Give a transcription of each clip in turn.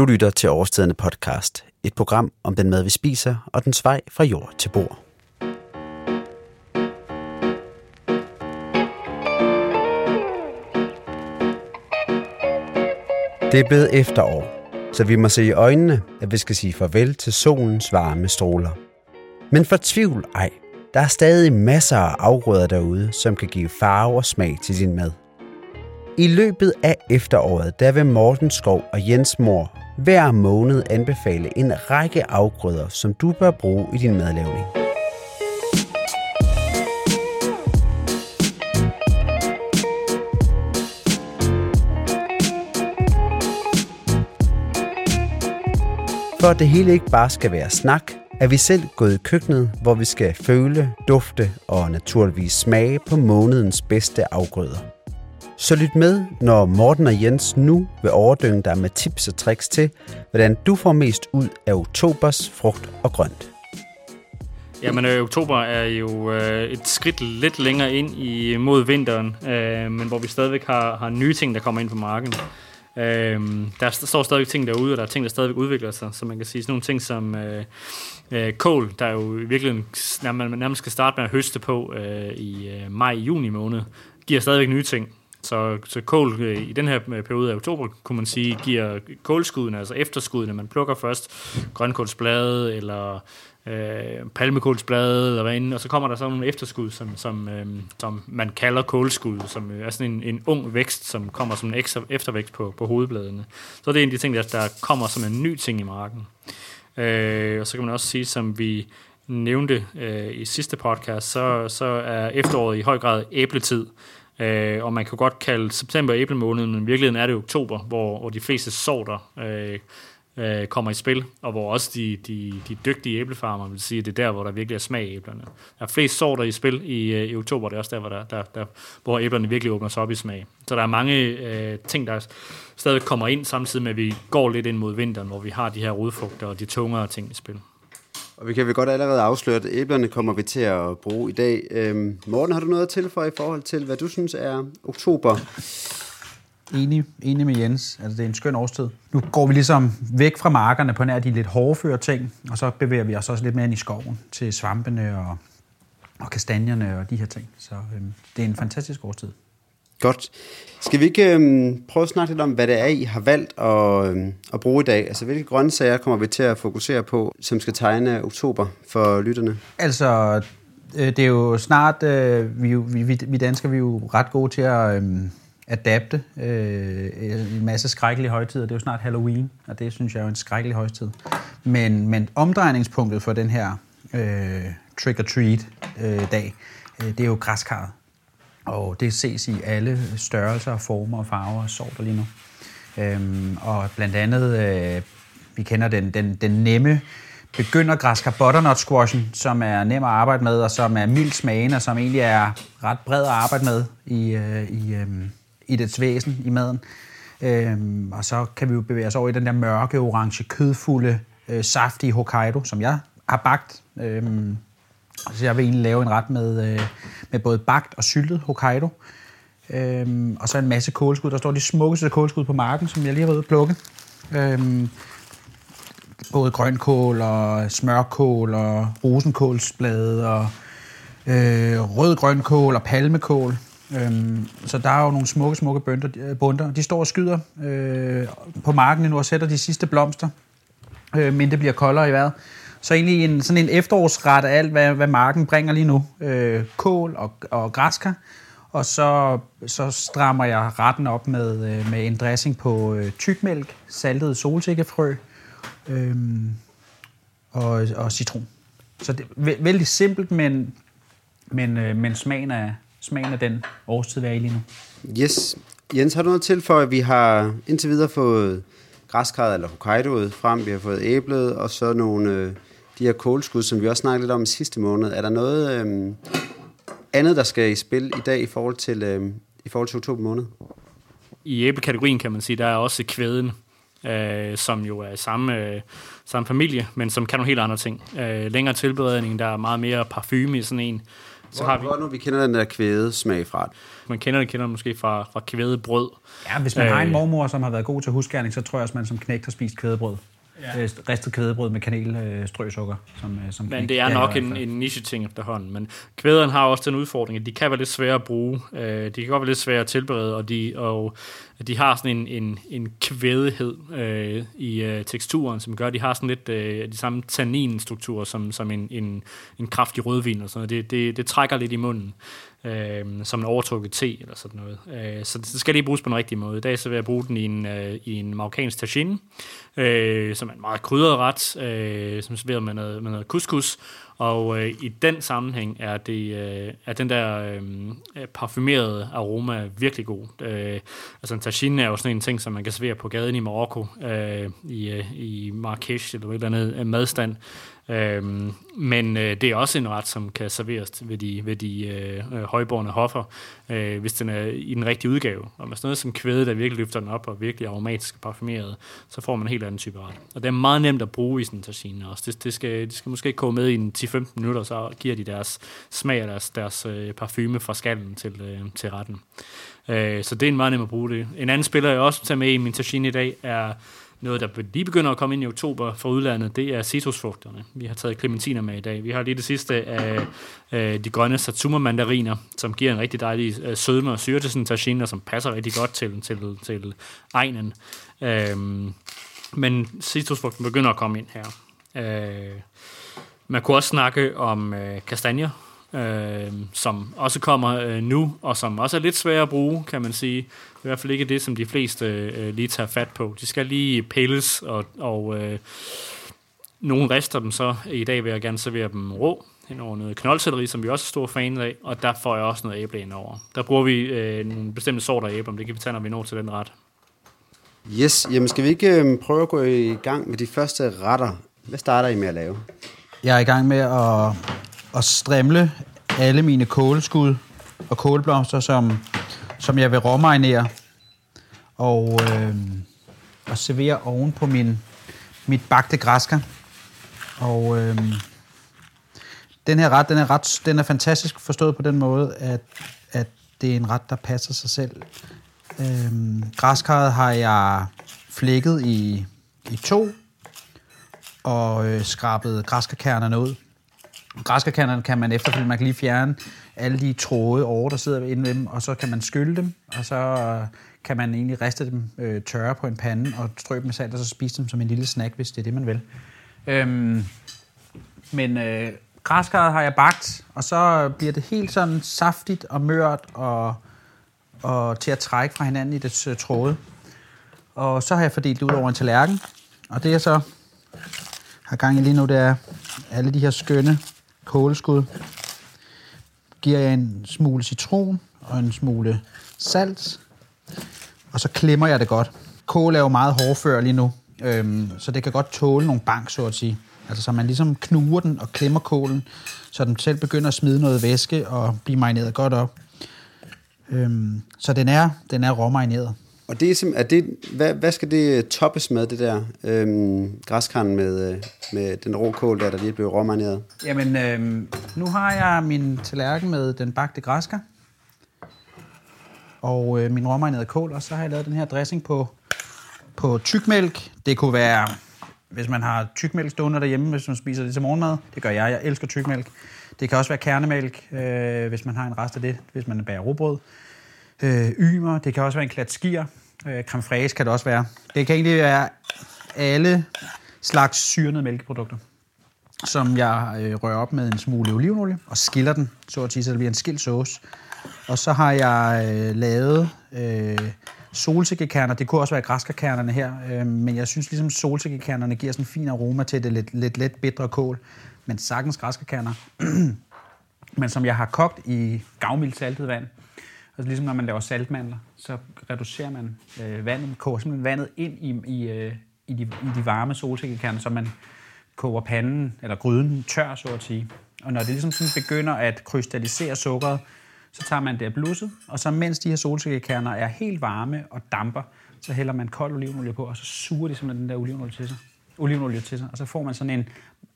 Du lytter til Overstedende podcast, et program om den mad, vi spiser, og den vej fra jord til bord. Det er blevet efterår, så vi må se i øjnene, at vi skal sige farvel til solens varme stråler. Men for tvivl ej, der er stadig masser af afgrøder derude, som kan give farve og smag til din mad. I løbet af efteråret, der vil Morten Skov og Jens Mor hver måned anbefale en række afgrøder, som du bør bruge i din madlavning. For at det hele ikke bare skal være snak, er vi selv gået i køkkenet, hvor vi skal føle, dufte og naturligvis smage på månedens bedste afgrøder. Så lyt med, når Morten og Jens nu vil overdynge dig med tips og tricks til, hvordan du får mest ud af oktobers frugt og grønt. Jamen, øh, oktober er jo øh, et skridt lidt længere ind i mod vinteren, øh, men hvor vi stadigvæk har, har nye ting, der kommer ind på marken. Øh, der står stadigvæk ting derude, og der er ting, der stadigvæk udvikler sig, så man kan sige sådan nogle ting som øh, øh, kål, der jo virkelig nærmest, nærmest skal starte med at høste på øh, i øh, maj-juni måned, giver stadigvæk nye ting. Så, så kål øh, i den her øh, periode af oktober, kunne man sige, giver kålskuddene, altså efterskuddene, man plukker først grønkålsblade eller øh, palmekålsblade eller hvad end, og så kommer der så nogle efterskud, som, som, øh, som man kalder kålskud, som øh, er sådan en, en ung vækst, som kommer som en ekstra eftervækst på, på hovedbladene. Så det er en af de ting, der, der kommer som en ny ting i marken. Øh, og så kan man også sige, som vi nævnte øh, i sidste podcast, så, så er efteråret i høj grad æbletid. Øh, og man kan godt kalde september æblemåneden, men i virkeligheden er det oktober, hvor, hvor de fleste sorter øh, øh, kommer i spil, og hvor også de, de, de dygtige æblefarmer vil sige, at det er der, hvor der virkelig er smag i æblerne. Der er flest sorter i spil i, øh, i oktober, det er også der, hvor, der, der, der, hvor æblerne virkelig åbner sig op i smag. Så der er mange øh, ting, der stadig kommer ind, samtidig med, at vi går lidt ind mod vinteren, hvor vi har de her rodfrugter og de tungere ting i spil. Og vi kan vel godt allerede afsløre, at æblerne kommer vi til at bruge i dag. Øhm, Morten, har du noget at tilføje i forhold til, hvad du synes er oktober? Enig, enig med Jens. Altså, det er en skøn årstid. Nu går vi ligesom væk fra markerne på nær de lidt hårdføre ting, og så bevæger vi os også lidt mere ind i skoven til svampene og, og kastanjerne og de her ting. Så øhm, det er en fantastisk årstid. Godt. Skal vi ikke øhm, prøve at snakke lidt om, hvad det er, I har valgt at, øhm, at bruge i dag? Altså, hvilke grøntsager kommer vi til at fokusere på, som skal tegne oktober for lytterne? Altså, øh, det er jo snart, øh, vi, vi, vi danskere vi er jo ret gode til at øh, adapte øh, en masse skrækkelige højtider. Det er jo snart Halloween, og det synes jeg er jo en skrækkelig højtid. Men, men omdrejningspunktet for den her øh, trick-or-treat-dag, øh, øh, det er jo græskarret. Og det ses i alle størrelser, former og farver og sorter lige nu. Øhm, og blandt andet, øh, vi kender den, den, den nemme begyndergræsker butternut squashen, som er nem at arbejde med, og som er mild smagen, og som egentlig er ret bred at arbejde med i, øh, i, øh, i dets væsen i maden. Øhm, og så kan vi jo bevæge os over i den der mørke, orange, kødfulde, øh, saftige Hokkaido, som jeg har bagt. Øhm, så jeg vil egentlig lave en ret med, øh, med både bagt og syltet Hokkaido. Øhm, og så en masse kålskud. Der står de smukkeste kålskud på marken, som jeg lige har været ude at plukke. Øhm, både grønkål og smørkål og rosenkålsblade og øh, rød grønkål og palmekål. Øhm, så der er jo nogle smukke, smukke bønder, øh, bunder. De står og skyder øh, på marken nu og sætter de sidste blomster, øh, men det bliver koldere i vejret. Så egentlig en, sådan en efterårsret af alt, hvad, hvad marken bringer lige nu. Øh, kål og, og græskar. Og så, så strammer jeg retten op med, øh, med en dressing på øh, tykmælk, saltet solsikkefrø øh, og, og citron. Så det er vældig simpelt, men, men, øh, men smagen, af, smagen af den årstid, vi er i lige nu. Yes. Jens, har du noget til for, at vi har indtil videre fået græskarret eller Hokkaidoet frem, vi har fået æblet, og så nogle... Øh de her kålskud, som vi også snakkede lidt om i sidste måned. Er der noget øh, andet, der skal i spil i dag i forhold til, øh, i forhold til oktober måned? I æblekategorien kan man sige, der er også kvæden, øh, som jo er samme, øh, samme familie, men som kan nogle helt andre ting. Øh, længere tilberedning, der er meget mere parfume i sådan en. Så har vi, Hvor nu vi kender den der kvæde smag fra. man kender det, kender det måske fra, fra kvædebrød. Ja, hvis man øh. har en Øh. mormor, som har været god til husgærning, så tror jeg også, man som knægt har spist kvædebrød. Ja. ristet kvædebrød med kanel, øh. Som, øh, som Men det er nok en, fald. en niche-ting efterhånden. Men kvæderne har også den udfordring, at de kan være lidt svære at bruge. Øh, de kan godt være lidt svære at tilberede, og de, og de har sådan en, en, en kvædighed øh, i øh, teksturen, som gør, at de har sådan lidt øh, de samme tanninstrukturer som, som en, en, en kraftig rødvin. Og sådan noget. Det, det, det trækker lidt i munden, øh, som en overtrukket te eller sådan noget. Øh, så det skal lige bruges på den rigtige måde. I dag så vil jeg bruge den i en, øh, i en marokkansk tagine, øh, som er en meget krydret ret, øh, som serveret med noget, med noget couscous. Og øh, i den sammenhæng er, det, øh, er den der øh, parfumerede aroma virkelig god. Øh, altså en tagine er jo sådan en ting, som man kan servere på gaden i Marokko, øh, i, øh, i Marrakesh eller et eller andet øh, madstand. Øhm, men øh, det er også en ret, som kan serveres ved de, ved de øh, øh højborne højborgne hoffer, øh, hvis den er i den rigtige udgave. Og med sådan noget som kvæde, der virkelig løfter den op og virkelig aromatisk og parfumeret, så får man helt den type ret. Og det er meget nemt at bruge i sådan en tagine også. Det, det, skal, det skal måske koge med i en 10-15 minutter, så giver de deres smag og deres, deres øh, parfume fra skallen til, øh, til retten. Øh, så det er en meget nem at bruge det. En anden spiller, jeg også tager med i min tagine i dag, er noget, der lige begynder at komme ind i oktober fra udlandet, det er citrusfrugterne. Vi har taget clementiner med i dag. Vi har lige det sidste af øh, de grønne satsuma-mandariner, som giver en rigtig dejlig øh, sødme og syre til sådan en tagine, og som passer rigtig godt til, til, til egnen. Øhm, men citrusfrugten begynder at komme ind her. Øh, man kunne også snakke om øh, kastanjer, øh, som også kommer øh, nu, og som også er lidt svære at bruge, kan man sige. I hvert fald ikke det, som de fleste øh, lige tager fat på. De skal lige pilles, og, og øh, nogen rester dem så. I dag vil jeg gerne servere dem rå, hen over noget knoldselleri, som vi også er store fan af, og der får jeg også noget æble ind over. Der bruger vi øh, nogle bestemte sorter af æble, men det kan vi tage, når vi når til den ret. Yes, jamen skal vi ikke øhm, prøve at gå i gang med de første retter? Hvad starter I med at lave? Jeg er i gang med at, at strimle alle mine kålskud og kålblomster, som, som jeg vil råmarinere og, øh, og servere oven på min, mit bagte græsker. Og øh, den her ret, den er, ret, den er fantastisk forstået på den måde, at, at det er en ret, der passer sig selv. Øhm, græskarret har jeg flækket i, i to, og øh, skrabet græskarkernerne ud. Græskarkernerne kan man efterfølgende, man kan lige fjerne alle de tråde over, der sidder inde ved dem, og så kan man skylle dem, og så øh, kan man egentlig riste dem øh, tørre på en pande og strø dem med salt, og så spise dem som en lille snack, hvis det er det, man vil. Øhm, men øh, græskarret har jeg bagt, og så bliver det helt sådan saftigt og mørt og, og til at trække fra hinanden i dets øh, tråde. Og så har jeg fordelt det ud over en tallerken, og det jeg så har gang i lige nu, det er alle de her skønne kålskud. Giver jeg en smule citron og en smule salt, og så klemmer jeg det godt. Kål er jo meget hårdfør lige nu, øhm, så det kan godt tåle nogle bank, så at sige. Altså så man ligesom knuger den og klemmer kålen, så den selv begynder at smide noget væske og blive marineret godt op. Øhm, så den er, den er råmarineret. Og det er, sim- er det, hvad, hvad skal det toppes med, det der øhm, græskarn med, øh, med den rå kål der, der lige blev råmarineret? Jamen, øhm, nu har jeg min tallerken med den bagte græsker. Og øh, min råmarinerede kål, og så har jeg lavet den her dressing på, på tykmælk. Det kunne være, hvis man har tykmælk stående derhjemme, hvis man spiser det til morgenmad. Det gør jeg, jeg elsker tykmælk. Det kan også være kernemælk, øh, hvis man har en rest af det, hvis man bager rugbrød. Øh, ymer, det kan også være en klat skier. Øh, creme fraise kan det også være. Det kan egentlig være alle slags syrnede mælkeprodukter som jeg øh, rører op med en smule olivenolie og skiller den, så at sige, så det bliver en skilt sauce. Og så har jeg øh, lavet øh, solsikkekerner. Det kunne også være græskarkernerne her, øh, men jeg synes ligesom solsikkekernerne giver sådan en fin aroma til det lidt, lidt let bitre kål. Men sagtens græskarkerner. men som jeg har kogt i gavmildt saltet vand. Altså ligesom når man laver saltmandler, så reducerer man øh, vandet, koger simpelthen vandet ind i, i, øh, i, de, i de varme solsikkekerner, så man koger panden, eller gryden tør, så at sige. Og når det ligesom sådan begynder at krystallisere sukkeret, så tager man det af blusset, og så mens de her solsikkekerner er helt varme og damper, så hælder man kold olivenolie på, og så suger de simpelthen den der olivenolie til sig. Olivenolie til sig, og så får man sådan en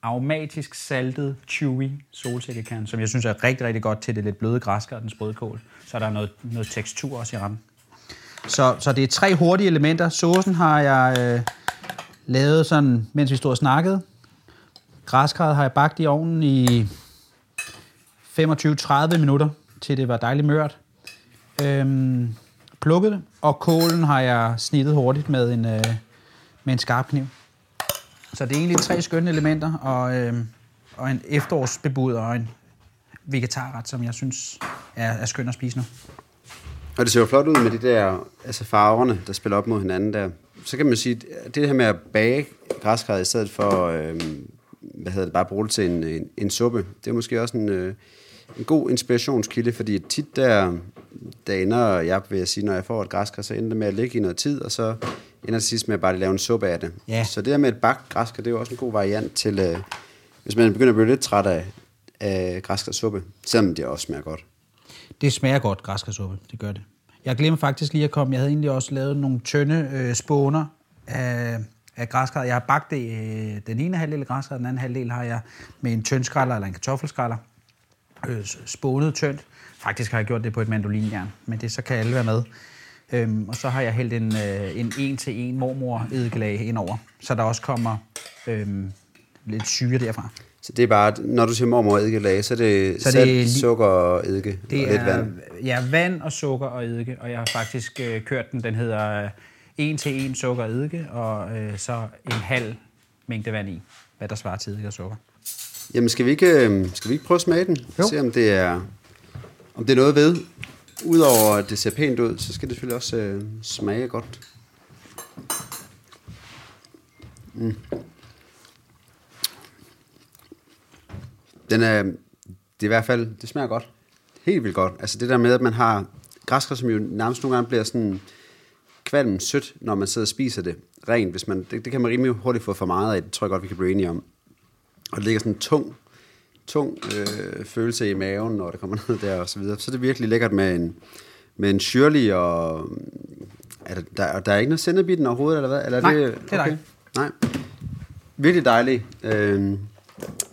aromatisk saltet chewy solsikkekern, som jeg synes er rigtig, rigtig godt til det lidt bløde græskar og den sprøde kål. Så er noget, noget tekstur også i retten. Så, så det er tre hurtige elementer. Såsen har jeg øh, lavet sådan, mens vi stod og snakkede. Græskarret har jeg bagt i ovnen i 25-30 minutter, til det var dejligt mørt. Øhm, plukket det, og kålen har jeg snittet hurtigt med en, øh, med en skarp kniv. Så det er egentlig tre skønne elementer, og, øh, og en efterårsbebud og en vegetarret, som jeg synes er, er skøn at spise nu. Og det ser jo flot ud med de der altså farverne, der spiller op mod hinanden der. Så kan man sige, at det her med at bage græskar i stedet for, øh, hvad hedder det, bare bruge det til en, en, en suppe, det er måske også en, øh, en god inspirationskilde, fordi tit der, der ender jeg, vil jeg sige, når jeg får et græskar, så ender det med at ligge i noget tid, og så ender sidst med at bare lave en suppe af det. Ja. Så det her med et bagt græskar, det er jo også en god variant til, øh, hvis man begynder at blive lidt træt af, af græskarsuppe, selvom det også smager godt. Det smager godt, græskarsuppe. Det gør det. Jeg glemte faktisk lige at komme. Jeg havde egentlig også lavet nogle tynde øh, spåner af, af græskar. Jeg har bagt det, øh, den ene halvdel af græskar, den anden halvdel har jeg med en tyndskræller eller en kartoffelskræller. Øh, spånet tyndt. Faktisk har jeg gjort det på et mandolinjern, men det så kan alle være med. Øhm, og så har jeg hældt en, øh, en en-til-en mormor eddikelag indover, så der også kommer øhm, lidt syre derfra. Så det er bare, når du siger mormor eddikelag, så er det Så så det salt, er sukker og eddike Det og lidt er vand. Ja, vand og sukker og eddike, og jeg har faktisk øh, kørt den. Den hedder 1 til 1 sukker og eddike, og øh, så en halv mængde vand i, hvad der svarer til eddike og sukker. Jamen, skal vi ikke, øh, skal vi ikke prøve at smage den? Jo. Se, om det er, om det er noget ved. Udover at det ser pænt ud, så skal det selvfølgelig også øh, smage godt. Mm. Den er, det er i hvert fald, det smager godt. Helt vildt godt. Altså det der med, at man har græskar, som jo nærmest nogle gange bliver sådan kvalm sødt, når man sidder og spiser det rent. Hvis man, det, det kan man rimelig hurtigt få for meget af, det tror jeg godt, vi kan blive enige om. Og det ligger sådan en tung, tung øh, følelse i maven, når det kommer ned der og så videre. Så er det virkelig lækkert med en, med en syrlig og... Er der, der, der er ikke noget sennep i den overhovedet, eller hvad? Eller Nej, det er der. Nej. Virkelig dejlig øh,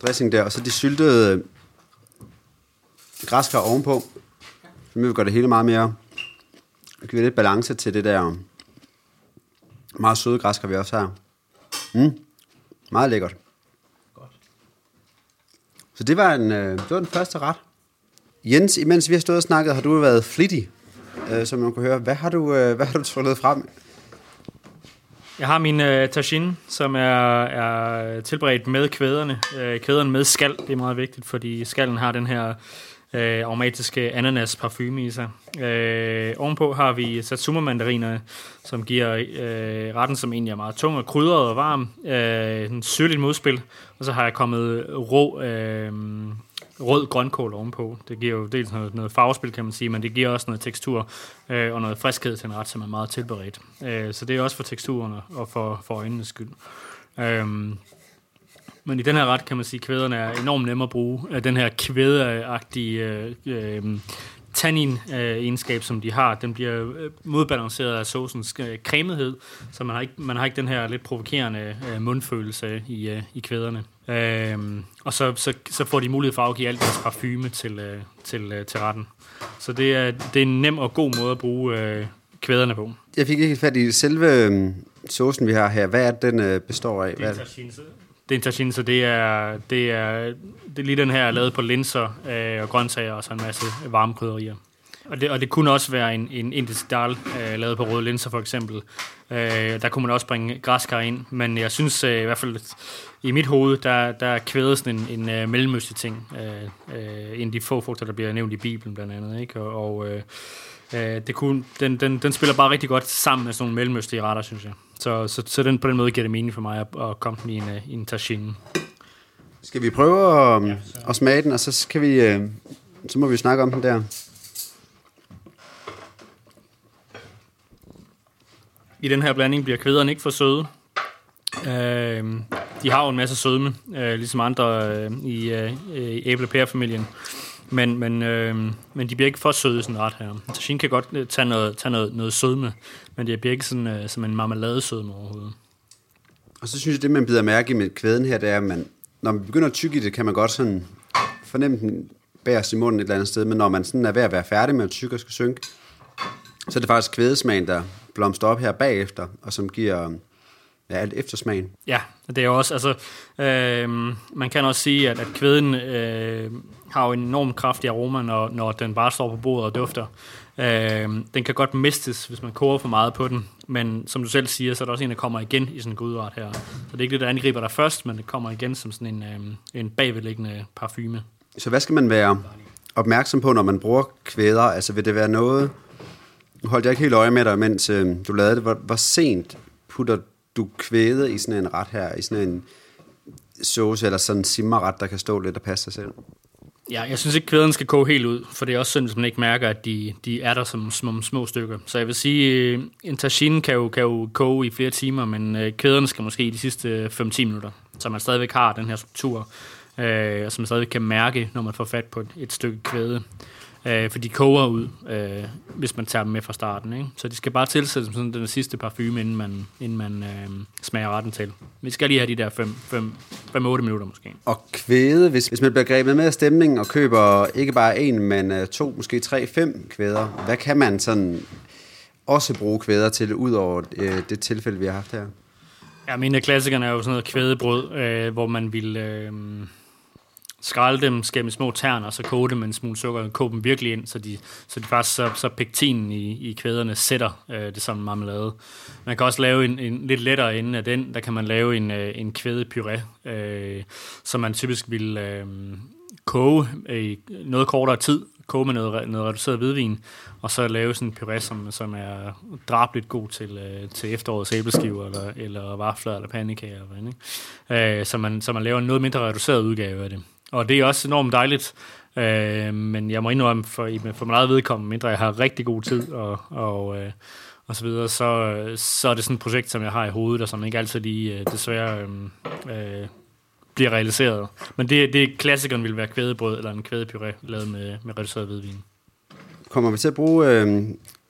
dressing der. Og så de syltede græskar ovenpå. Så vi gøre det hele meget mere... Give lidt balance til det der meget søde græskar, vi også har. Mm. Meget lækkert. Så det var, en, øh, det var den første ret. Jens, imens vi har stået og snakket, har du været flittig, øh, som man kunne høre. Hvad har du, øh, hvad har du tryllet frem? Jeg har min øh, tagine, som er, er tilberedt med kvæderne. Øh, kvæderne med skal, det er meget vigtigt, fordi skallen har den her øh, aromatiske ananas parfume i sig. Øh, ovenpå har vi satsuma-mandariner, som giver øh, retten, som egentlig er meget tung og krydret og varm, øh, en syrligt modspil. Og så har jeg kommet rå... Øh, rød grønkål ovenpå. Det giver jo dels noget, noget farvespil, kan man sige, men det giver også noget tekstur øh, og noget friskhed til en ret, som er meget tilberedt. Øh, så det er også for teksturen og for, for øjnenes skyld. Øhm, men i den her ret kan man sige, at kvæderne er enormt nemme at bruge. Øh, Den her kvædeagtige øh, øh, tannin-egenskab, som de har, den bliver øh, modbalanceret af øh, cremethed, så man har, ikke, man har ikke den her lidt provokerende øh, mundfølelse i, øh, i kvæderne. Øhm, og så, så, så får de mulighed for at afgive alt deres parfume til, øh, til, øh, til retten. Så det er, det er en nem og god måde at bruge øh, kvæderne på. Jeg fik ikke fat i selve øh, saucen, vi har her. Hvad er den øh, består af? Det er Hvad så- det er en tagine, så det er, det er, det er lige den her lavet på linser øh, og grøntsager og så en masse varme krydderier. Og det, og det kunne også være en, en indisk dal, øh, lavet på røde linser for eksempel. Øh, der kunne man også bringe græskar ind, men jeg synes øh, i hvert fald, i mit hoved, der, der er kvædet sådan en, en øh, mellemøstig ting. Øh, øh, en af de få frugter, der bliver nævnt i Bibelen blandt andet. Ikke? Og, og øh, øh, det kunne, den, den, den spiller bare rigtig godt sammen med sådan nogle mellemøstige retter, synes jeg. Så, så, så den, på den måde giver det mening for mig at, at komme i en, øh, i en tagine. Skal vi prøve at, at smage den, og så skal vi, øh, så må vi snakke om den der. I den her blanding bliver kvæderne ikke for søde. Øh, de har jo en masse sødme, øh, ligesom andre øh, i øh, i æble-pære-familien. Men, men, øh, men de bliver ikke for søde i sådan en ret her. Tajin kan godt øh, tage noget, tage noget, noget sødme, men det bliver ikke sådan, øh, som en marmeladesødme overhovedet. Og så synes jeg, det man bider mærke i med kvæden her, det er, at man, når man begynder at tykke i det, kan man godt sådan fornemme den bæres i munden et eller andet sted, men når man sådan er ved at være færdig med at tykke og skal synke, så er det faktisk kvædesmagen, der blomster op her bagefter, og som giver ja, alt eftersmagen. Ja, det er jo også, altså, øh, man kan også sige, at, at kvæden øh, har jo en enormt kraftig aroma, når, når den bare står på bordet og dufter. Øh, den kan godt mistes, hvis man koger for meget på den, men som du selv siger, så er der også en, der kommer igen i sådan en gudret her. Så det er ikke det, der angriber dig først, men det kommer igen som sådan en, øh, en bagvedliggende parfume. Så hvad skal man være opmærksom på, når man bruger kvæder? Altså vil det være noget... Nu holdt jeg ikke helt øje med dig, mens øh, du lavede det. Hvor, hvor sent putter du kvæde i sådan en ret her, i sådan en sauce eller sådan en simmerret, der kan stå lidt og passe sig selv? Ja, jeg synes ikke, kvæden skal koge helt ud, for det er også synd, hvis man ikke mærker, at de, de er der som små, små stykker. Så jeg vil sige, øh, en tagine kan jo, kan jo koge i flere timer, men kæderne kvæden skal måske i de sidste øh, 5-10 minutter, så man stadigvæk har den her struktur, øh, og som man stadigvæk kan mærke, når man får fat på et, et stykke kvæde. Øh, for de koger ud, øh, hvis man tager dem med fra starten. Ikke? Så de skal bare tilsættes sådan den sidste parfume, inden man, inden man øh, smager retten til. Vi skal lige have de der 5-8 minutter måske. Og kvæde, hvis, hvis man bliver grebet med af stemningen og køber ikke bare en, men uh, to, måske tre, fem kvæder, hvad kan man sådan også bruge kvæder til, ud over øh, det tilfælde, vi har haft her? Ja, mine klassikerne er jo sådan noget kvædebrød, øh, hvor man vil... Øh, skrælle dem, skære med små tern, og så koge dem med en smule sukker, og koge dem virkelig ind, så de, så de faktisk, så, så pektinen i, i kvæderne sætter øh, det som marmelade. Man kan også lave en, en lidt lettere ende af den, der kan man lave en, øh, en kvædepuré, øh, som man typisk vil øh, koge i noget kortere tid, koge med noget, noget reduceret hvidvin, og så lave sådan en puré, som, som er drabligt god til, øh, til efterårets æbleskiver, eller, eller vafler, eller pandekager, eller hvad, ikke? Øh, så, man, så man laver en noget mindre reduceret udgave af det. Og det er også enormt dejligt, øh, men jeg må indrømme, for, for mig eget vedkommende, mindre jeg har rigtig god tid og, og, øh, og så videre, så, så er det sådan et projekt, som jeg har i hovedet, og som ikke altid lige øh, desværre øh, øh, bliver realiseret. Men det, det klassikeren vil være kvædebrød eller en kvædepuré lavet med, med reduceret hvidvin. Kommer vi til at bruge, øh,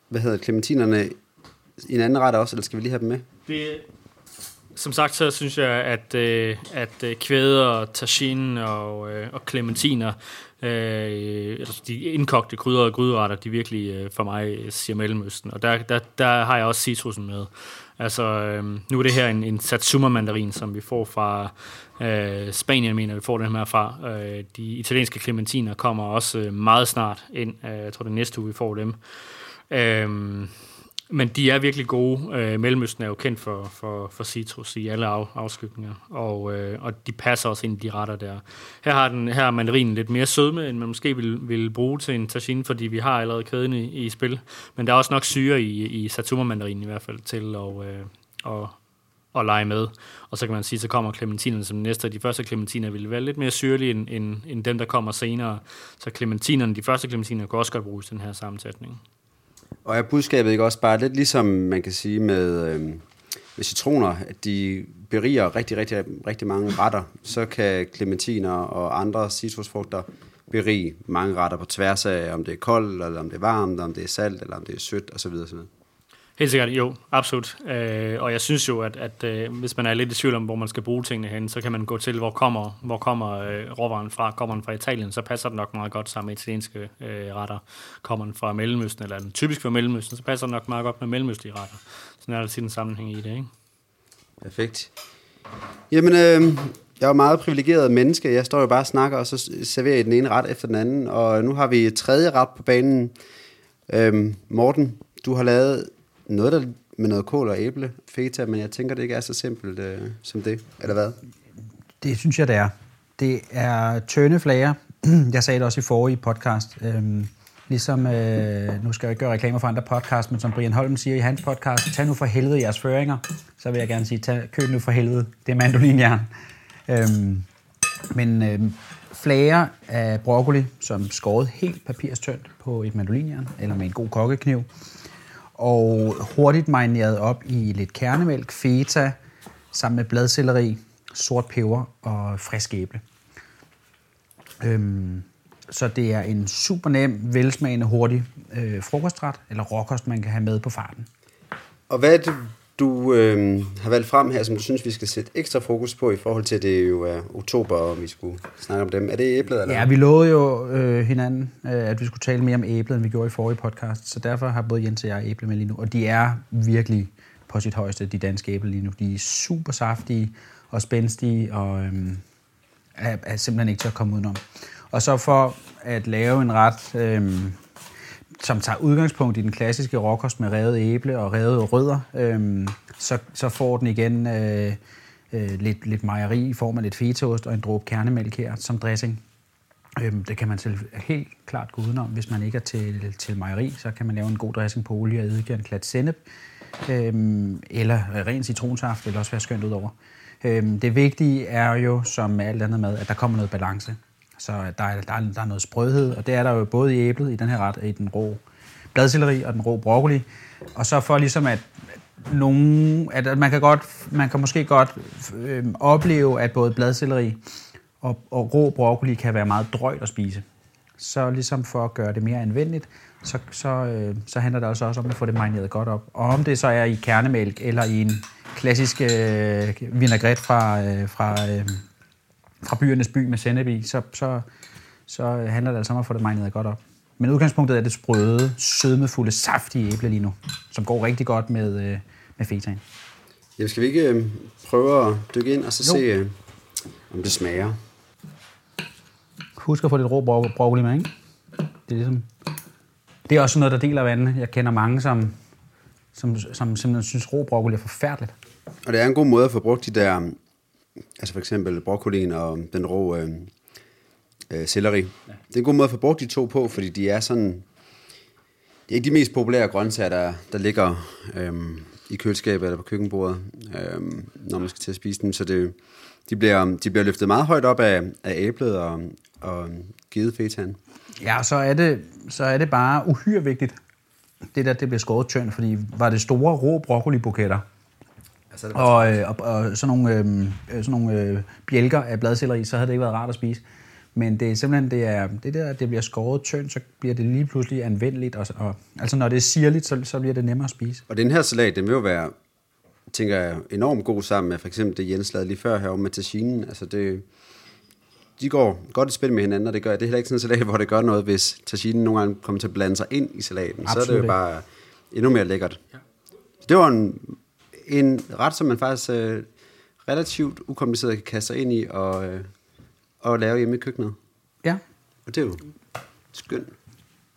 hvad hedder clementinerne i en anden ret også, eller skal vi lige have dem med? Det, som sagt, så synes jeg, at, øh, at øh, kvæder, tagine og, øh, og clementiner, øh, altså de indkogte krydder og gryderetter, de virkelig øh, for mig øh, siger Mellemøsten. Og der, der, der har jeg også citrusen med. Altså, øh, nu er det her en, en satsuma-mandarin, som vi får fra øh, Spanien, mener vi får den her fra. Øh, de italienske clementiner kommer også øh, meget snart ind. Øh, jeg tror, det næste uge, vi får dem. Øh, men de er virkelig gode. Øh, Mellemøsten er jo kendt for, for, for citrus i alle af, afskygninger, og, øh, og de passer også ind i de retter der. Her har, den, her mandarinen lidt mere sødme, end man måske vil, vil bruge til en tagine, fordi vi har allerede kæden i, i spil. Men der er også nok syre i, i satsuma-mandarinen i hvert fald til at, øh, og, at lege med. Og så kan man sige, så kommer clementinerne som næste, de første clementiner vil være lidt mere syrlige end, end, end dem, der kommer senere. Så clementinerne, de første clementiner, kan også godt bruges i den her sammensætning. Og er budskabet ikke også bare lidt ligesom, man kan sige med, øh, med citroner, at de beriger rigtig, rigtig, rigtig mange retter, så kan clementiner og andre citrusfrugter berige mange retter på tværs af, om det er koldt, eller om det er varmt, om det er salt, eller om det er sødt, osv. osv. Helt sikkert, jo, absolut. Øh, og jeg synes jo, at, at øh, hvis man er lidt i tvivl om, hvor man skal bruge tingene hen, så kan man gå til, hvor kommer, hvor kommer øh, råvaren fra. Kommer den fra Italien, så passer den nok meget godt sammen med italienske øh, retter. Kommer den fra Mellemøsten, eller den typisk fra Mellemøsten, så passer den nok meget godt med mellemøstlige retter. Sådan er der tit en sammenhæng i det, ikke? Perfekt. Jamen, øh, jeg er meget privilegeret menneske. Jeg står jo bare og snakker, og så serverer jeg den ene ret efter den anden. Og nu har vi tredje ret på banen. Øh, Morten, du har lavet noget der med noget kål og æble, feta, men jeg tænker, det ikke er så simpelt øh, som det, eller hvad? Det synes jeg, det er. Det er tønde flager. Jeg sagde det også i forrige podcast. Øhm, ligesom, øh, nu skal jeg ikke gøre reklamer for andre podcast, men som Brian Holm siger i hans podcast, tag nu for helvede jeres føringer. Så vil jeg gerne sige, tag, køb nu for helvede. Det er mandolinjern. Øhm, men øh, flager af broccoli, som skåret helt papirstønt på et mandolinjern, eller med en god kokkekniv og hurtigt marineret op i lidt kernemælk, feta, sammen med bladcelleri, sort peber og frisk æble. Øhm, så det er en super nem, velsmagende, hurtig øh, frokostret, eller råkost, man kan have med på farten. Og hvad er det, du øh, har valgt frem her, som du synes, vi skal sætte ekstra fokus på i forhold til, at det jo er oktober, og vi skulle snakke om dem. Er det æblet? Eller? Ja, vi lovede jo øh, hinanden, øh, at vi skulle tale mere om æblet, end vi gjorde i forrige podcast. Så derfor har både Jens og jeg æble med lige nu. Og de er virkelig på sit højeste, de danske æbler lige nu. De er super saftige og spændstige, og øh, er, er simpelthen ikke til at komme udenom. Og så for at lave en ret, øh, som tager udgangspunkt i den klassiske råkost med revet æble og revet rødder, øh, så, så får den igen øh, øh, lidt, lidt mejeri i form af lidt fetaost og en dråbe kernemælk her som dressing. Øhm, det kan man selv helt klart gå udenom. Hvis man ikke er til, til mejeri, så kan man lave en god dressing på olie og eddike og en klat sennep. Øhm, eller ren citronsaft, vil også være skønt ud over. Øhm, det vigtige er jo, som med alt andet mad, at der kommer noget balance. Så øh, der er, der, er, der er noget sprødhed, og det er der jo både i æblet, i den her ret, i den rå bladcelleri og den rå broccoli. Og så for ligesom at nogen, at man kan, godt, man kan måske godt øh, opleve, at både bladcelleri og, og rå broccoli kan være meget drøjt at spise. Så ligesom for at gøre det mere anvendeligt, så, så, øh, så handler det også, også om at få det marineret godt op. Og om det så er i kernemælk eller i en klassisk øh, vinaigrette fra, øh, fra, øh, fra byernes by med sennep i, så, så, så handler det altså om at få det marineret godt op. Men udgangspunktet er det sprøde, sødmefulde, saftige æble lige nu, som går rigtig godt med, øh, med fetaen. Jamen, skal vi ikke øh, prøve at dykke ind og så Jo. se, øh, om det smager? Husk at få lidt rå bro- broccoli med, ikke? Det er ligesom... Det er også noget, der deler vandene. Jeg kender mange, som, som, som simpelthen synes, rå broccoli er forfærdeligt. Og det er en god måde at få brugt de der, altså for eksempel broccolien og den rå øh, øh, selleri. Ja. Det er en god måde at få brugt de to på, fordi de er sådan, det er ikke de mest populære grøntsager, der, der ligger øh, i køleskabet eller på køkkenbordet, øh, når man skal til at spise dem. Så det, de, bliver, de bliver løftet meget højt op af, af æblet og, og givet fetaen. Ja, så er det, så er det bare uhyre vigtigt, det der, det bliver skåret tyndt, fordi var det store rå broccolibuketter, Altså, og, øh, og, og sådan nogle, øh, øh, sådan nogle øh, bjælker af bladcelleri, så havde det ikke været rart at spise. Men det er simpelthen, det er det der, det bliver skåret tyndt, så bliver det lige pludselig anvendeligt. Og, og, altså når det er sirligt, så, så bliver det nemmere at spise. Og den her salat, den vil jo være, tænker jeg, enormt god sammen med for eksempel det Jens lavede lige før herovre med taginen. Altså det, de går godt i spil med hinanden, og det, gør, det er heller ikke sådan en salat, hvor det gør noget, hvis taginen nogle gange kommer til at blande sig ind i salaten. så er det Absolut jo bare endnu mere lækkert. Ja. Det var en, en ret, som man faktisk øh, relativt ukompliceret kan kaste sig ind i og, øh, og lave hjemme i køkkenet. Ja, Og det er jo skønt.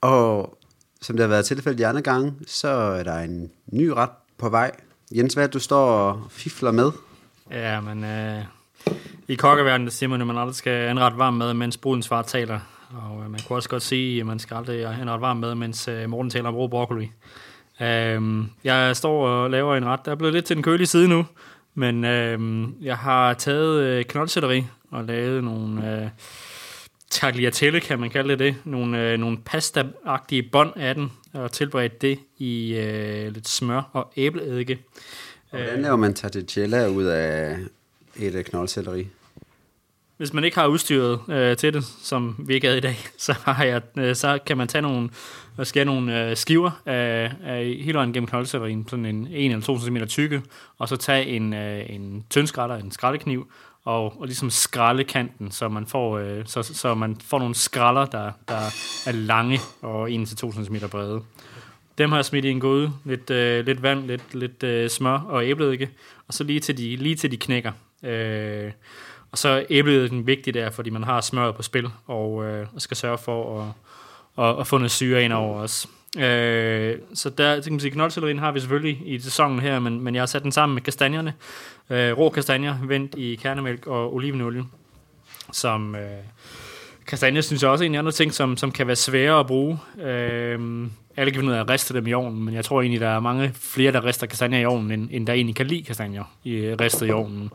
Og som det har været tilfældet de andre gange, så er der en ny ret på vej. Jens, hvad du står og fifler med? Ja, men øh, i kokkeverdenen, der siger man, at man aldrig skal anrette varm mad, mens brudens far taler. Og øh, man kunne også godt sige, at man skal aldrig anrette varm mad, mens øh, Morten taler om rå broccoli. Øhm, jeg står og laver en ret, der er blevet lidt til den kølige side nu, men øhm, jeg har taget øh, knoldselleri og lavet nogle øh, tagliatelle, kan man kalde det det. Nogle, øh, nogle pasta-agtige bånd af den, og tilberedt det i øh, lidt smør og æbleeddike. Hvordan laver man tagliatelle ud af et øh, knoldselleri? Hvis man ikke har udstyret øh, til det, som vi ikke havde i dag, så, har jeg, øh, så kan man tage nogle, og skære nogle øh, skiver af, af hele vejen gennem knoldsellerien, sådan en 1 eller 2 cm tykke, og så tage en, øh, en tyndskrætter, en skraldekniv, og, og ligesom skralde kanten, så man får, øh, så, så man får nogle skralder, der, der er lange og 1-2 cm brede. Dem har jeg smidt i en gryde, lidt, øh, lidt vand, lidt, lidt øh, smør og æbleeddike, og så lige til de, lige til de knækker. Øh, og så er den vigtig der, fordi man har smøret på spil, og, øh, og skal sørge for at, at, at få noget syre ind over os. Øh, så der, så kan man sige, knoldsellerien har vi selvfølgelig i sæsonen her, men, men jeg har sat den sammen med kastanjerne. Øh, rå kastanjer, vendt i kernemælk og olivenolie, som... Øh, Kastanjer synes jeg også er en af de andre ting, som, som kan være svære at bruge. Øh, alle kan finde ud af at riste dem i ovnen, men jeg tror egentlig, der er mange flere, der rister kastanjer i ovnen, end, end der egentlig kan lide kastanjer i, øh, ristet i ovnen.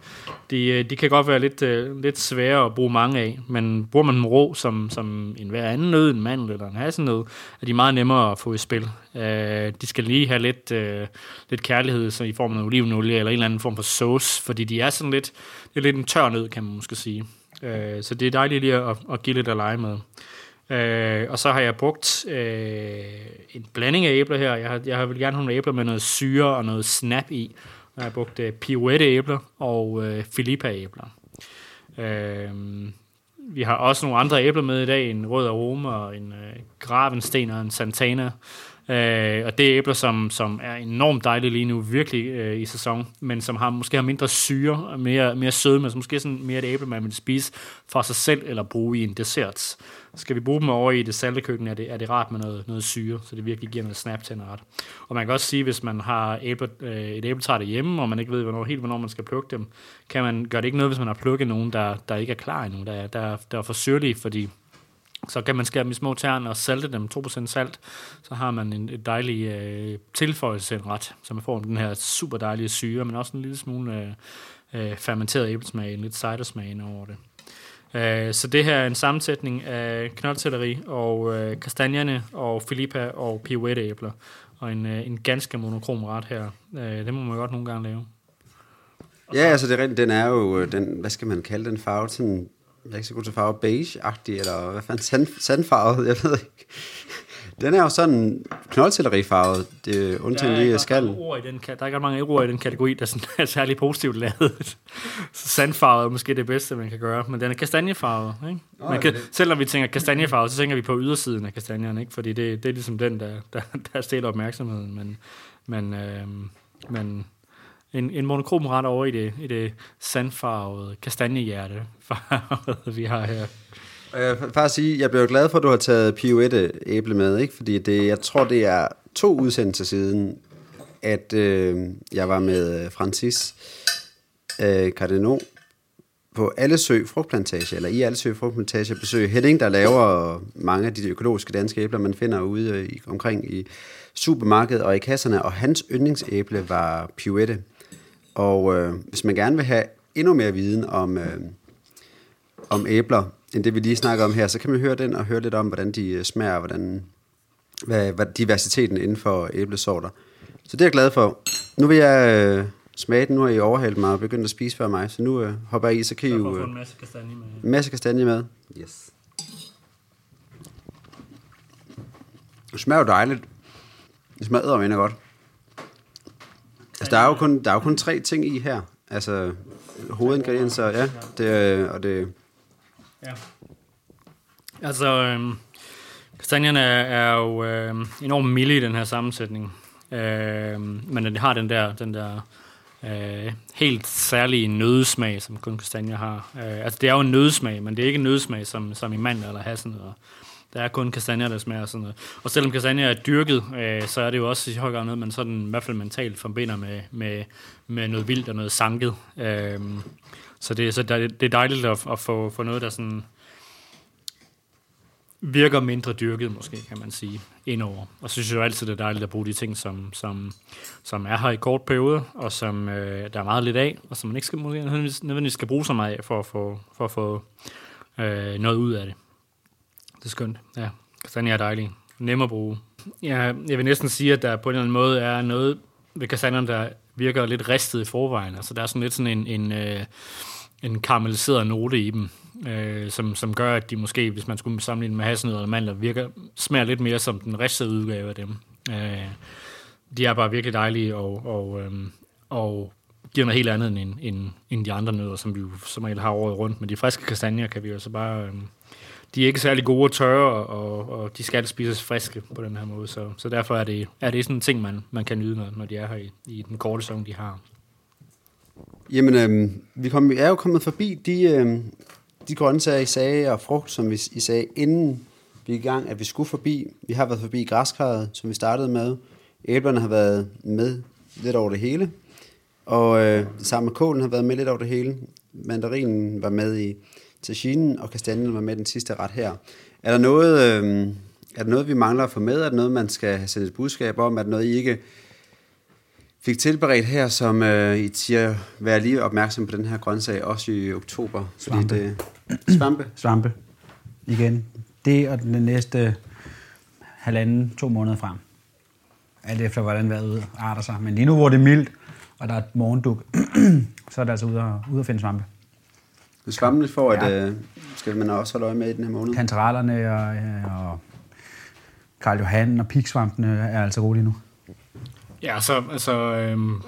De, øh, de kan godt være lidt, uh, lidt svære at bruge mange af, men bruger man dem rå som, som en hver anden nød, en mandel eller en hasselnød, er de meget nemmere at få i spil. Uh, de skal lige have lidt, uh, lidt kærlighed så i form af olivenolie eller en eller anden form for sauce, fordi de er sådan lidt, det er lidt en tør nød, kan man måske sige. Uh, så det er dejligt lige at, at give lidt at lege med. Øh, og så har jeg brugt øh, en blanding af æbler her. Jeg, har, jeg vil gerne have nogle æbler med noget syre og noget snap i. Jeg har brugt øh, pirouette-æbler og øh, filippa-æbler. Øh, vi har også nogle andre æbler med i dag. En rød aroma og en øh, gravensten og en santana. Øh, og det er æbler, som, som er enormt dejlige lige nu, virkelig øh, i sæson, men som har, måske har mindre syre og mere, mere sødme, så måske sådan mere et æble, man vil spise for sig selv eller bruge i en dessert. Skal vi bruge dem over i det salte køkken, er det, er det rart med noget, noget syre, så det virkelig giver noget snap til en ret. Og man kan også sige, hvis man har æble, øh, et æbletræ derhjemme, og man ikke ved hvornår, helt, hvornår man skal plukke dem, kan man, gør det ikke noget, hvis man har plukket nogen, der, der ikke er klar endnu, der, der, der er for syrlige, fordi så kan man skære dem i små tern og salte dem, 2% salt. Så har man en, et dejlig øh, tilføjelse en ret, så man får den her super dejlige syre, men også en lille smule øh, øh fermenteret æblesmag, en lidt cidersmag over det. Øh, så det her er en sammensætning af knoldselleri og øh, kastanjerne og filippa og pirouetteæbler. Og en, øh, en ganske monokrom ret her. Øh, det må man godt nogle gange lave. Ja, altså det den er jo, øh, den, hvad skal man kalde den farve, sådan jeg er ikke så god til farve, beige-agtig, eller hvad fanden, sand, sandfarvet, jeg ved ikke. Den er jo sådan knoldtillerifarvet, det er undtagen lige skallen. Ord i den, der er ikke mange ord i den kategori, der sådan er særlig positivt lavet. Så sandfarvet er måske det bedste, man kan gøre, men den er kastanjefarvet. Ikke? Oh, man kan, selv når vi tænker kastanjefarvet, så tænker vi på ydersiden af kastanjerne, ikke? fordi det, det er ligesom den, der, der, der stiller opmærksomheden. Men, men, øh, men en, en monokrom ret over i det, i det sandfarvede kastanjehjerte, vi har her. Jeg vil faktisk sige, jeg blev glad for, at du har taget Pirouette øh, æble med, ikke? fordi det, jeg tror, det er to udsendelser siden, at øh, jeg var med øh, Francis øh, Cardinal på Allesø Frugtplantage, eller i Allesø Frugtplantage, besøg Henning, der laver mange af de økologiske danske æbler, man finder ude øh, i, omkring i supermarkedet og i kasserne, og hans yndlingsæble var Pirouette. Og øh, hvis man gerne vil have endnu mere viden om, øh, om æbler, end det vi lige snakker om her, så kan man høre den og høre lidt om, hvordan de øh, smager, hvordan, hvad, hvad diversiteten inden for æblesorter. Så det er jeg glad for. Nu vil jeg øh, smage den. Nu har I overhalet mig og begyndt at spise før mig, så nu øh, hopper jeg i, så kan I jo... Øh, en masse kastanje med. En masse kastanje med. Yes. Det smager jo dejligt. Det smager med godt. Altså, der er jo kun, der er jo kun tre ting i her. Altså, hovedingredienser, ja. Det, og det... Ja. Altså, øh, kastanjerne er, jo øh, enormt milde i den her sammensætning. Øh, men det har den der, den der øh, helt særlige nødsmag, som kun kastanjer har. Øh, altså, det er jo en nødsmag, men det er ikke en nødsmag som, som i mand eller hassen eller der er kun kastanjer, der smager sådan noget. Og selvom kastanjer er dyrket, øh, så er det jo også i høj grad noget, man sådan i hvert fald mentalt forbinder med, med, med noget vildt og noget sanket. Øh, så det, så det er dejligt at, at få, få noget, der sådan virker mindre dyrket, måske kan man sige, indover. Og så synes jeg jo altid, det er dejligt at bruge de ting, som, som, som er her i kort periode, og som øh, der er meget lidt af, og som man ikke skal, nødvendigvis skal bruge så meget af, for at få, for at få øh, noget ud af det. Det er skønt, ja. Kastanjer er dejlige. Nem at bruge. Ja, jeg vil næsten sige, at der på en eller anden måde er noget ved kastanjerne, der virker lidt ristet i forvejen. Altså, der er sådan lidt sådan en, en, øh, en karamelliseret note i dem, øh, som, som gør, at de måske, hvis man skulle sammenligne med hasselnød eller mandler, virker, smager lidt mere som den ristede udgave af dem. Øh, de er bare virkelig dejlige og, og, øh, og giver noget helt andet end, end, end de andre nødder, som vi jo som regel har året rundt. Men de friske kastanjer kan vi jo så bare... Øh, de er ikke særlig gode at tørre, og, og de skal spises friske på den her måde. Så, så derfor er det, er det sådan en ting, man, man kan nyde, når, når de er her i, i den korte sæson, de har. Jamen, øh, vi kom, vi er jo kommet forbi de, øh, de grøntsager, I sagde, og frugt, som vi, I sagde, inden vi i gang, at vi skulle forbi. Vi har været forbi græskarret, som vi startede med. Æblerne har været med lidt over det hele. Og øh, sammen med kålen har været med lidt over det hele. Mandarinen var med i taginen, og kastanjen var med den sidste ret her. Er der noget, øh, er der noget vi mangler at få med? Er der noget, man skal sætte et budskab om? Er der noget, I ikke fik tilberedt her, som øh, I siger, vær lige opmærksom på den her grøntsag, også i oktober? Svampe. Fordi det, svampe? Svampe. Igen. Det og den næste halvanden, to måneder frem. Alt efter, hvordan vejret arter sig. Men lige nu, hvor det er mildt, og der er et morgenduk, så er det altså ude at, ude at finde svampe. Svampene får et, Ja. øh, skal man også holde øje med i den her måned. Kantarellerne og, øh, og Karl Johan og piksvampene er altså rolige nu. Ja, så altså, øhm,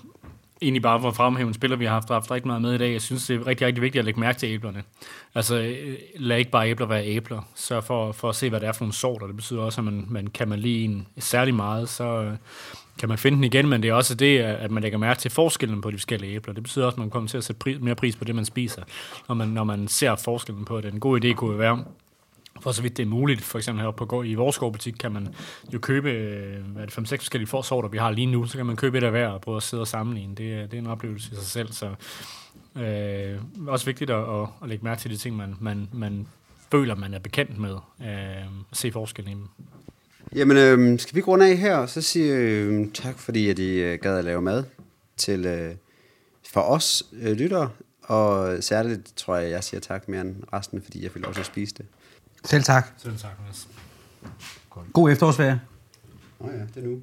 egentlig bare for at fremhæve en spiller, vi har haft, haft rigtig meget med i dag. Jeg synes, det er rigtig, rigtig vigtigt at lægge mærke til æblerne. Altså, øh, lad ikke bare æbler være æbler. Sørg for, for at se, hvad det er for nogle sorter. Det betyder også, at man, man kan man lide en særlig meget, så øh, kan man finde den igen, men det er også det, at man lægger mærke til forskellen på de forskellige æbler. Det betyder også, at man kommer til at sætte pri- mere pris på det, man spiser, når man, når man ser forskellen på det. En god idé kunne være, for så vidt det er muligt, for eksempel heroppe på gå- i vores gårdbutik, kan man jo købe øh, hvad er det, 5-6 forskellige forsorter, vi har lige nu, så kan man købe et af hver og prøve at sidde og sammenligne. Det, er- det er en oplevelse i sig selv, så øh, også vigtigt at, at, at lægge mærke til de ting, man, man, man føler, man er bekendt med, øh, og se forskellen i dem. Jamen, øh, skal vi runde af her, og så sige øh, tak, fordi at I øh, gad at lave mad til øh, for os øh, lyttere, og særligt tror jeg, jeg siger tak mere end resten, fordi jeg fik lov til at spise det. Selv tak. Selv tak, Mads. God efterårsferie. Nå ja, det er nu.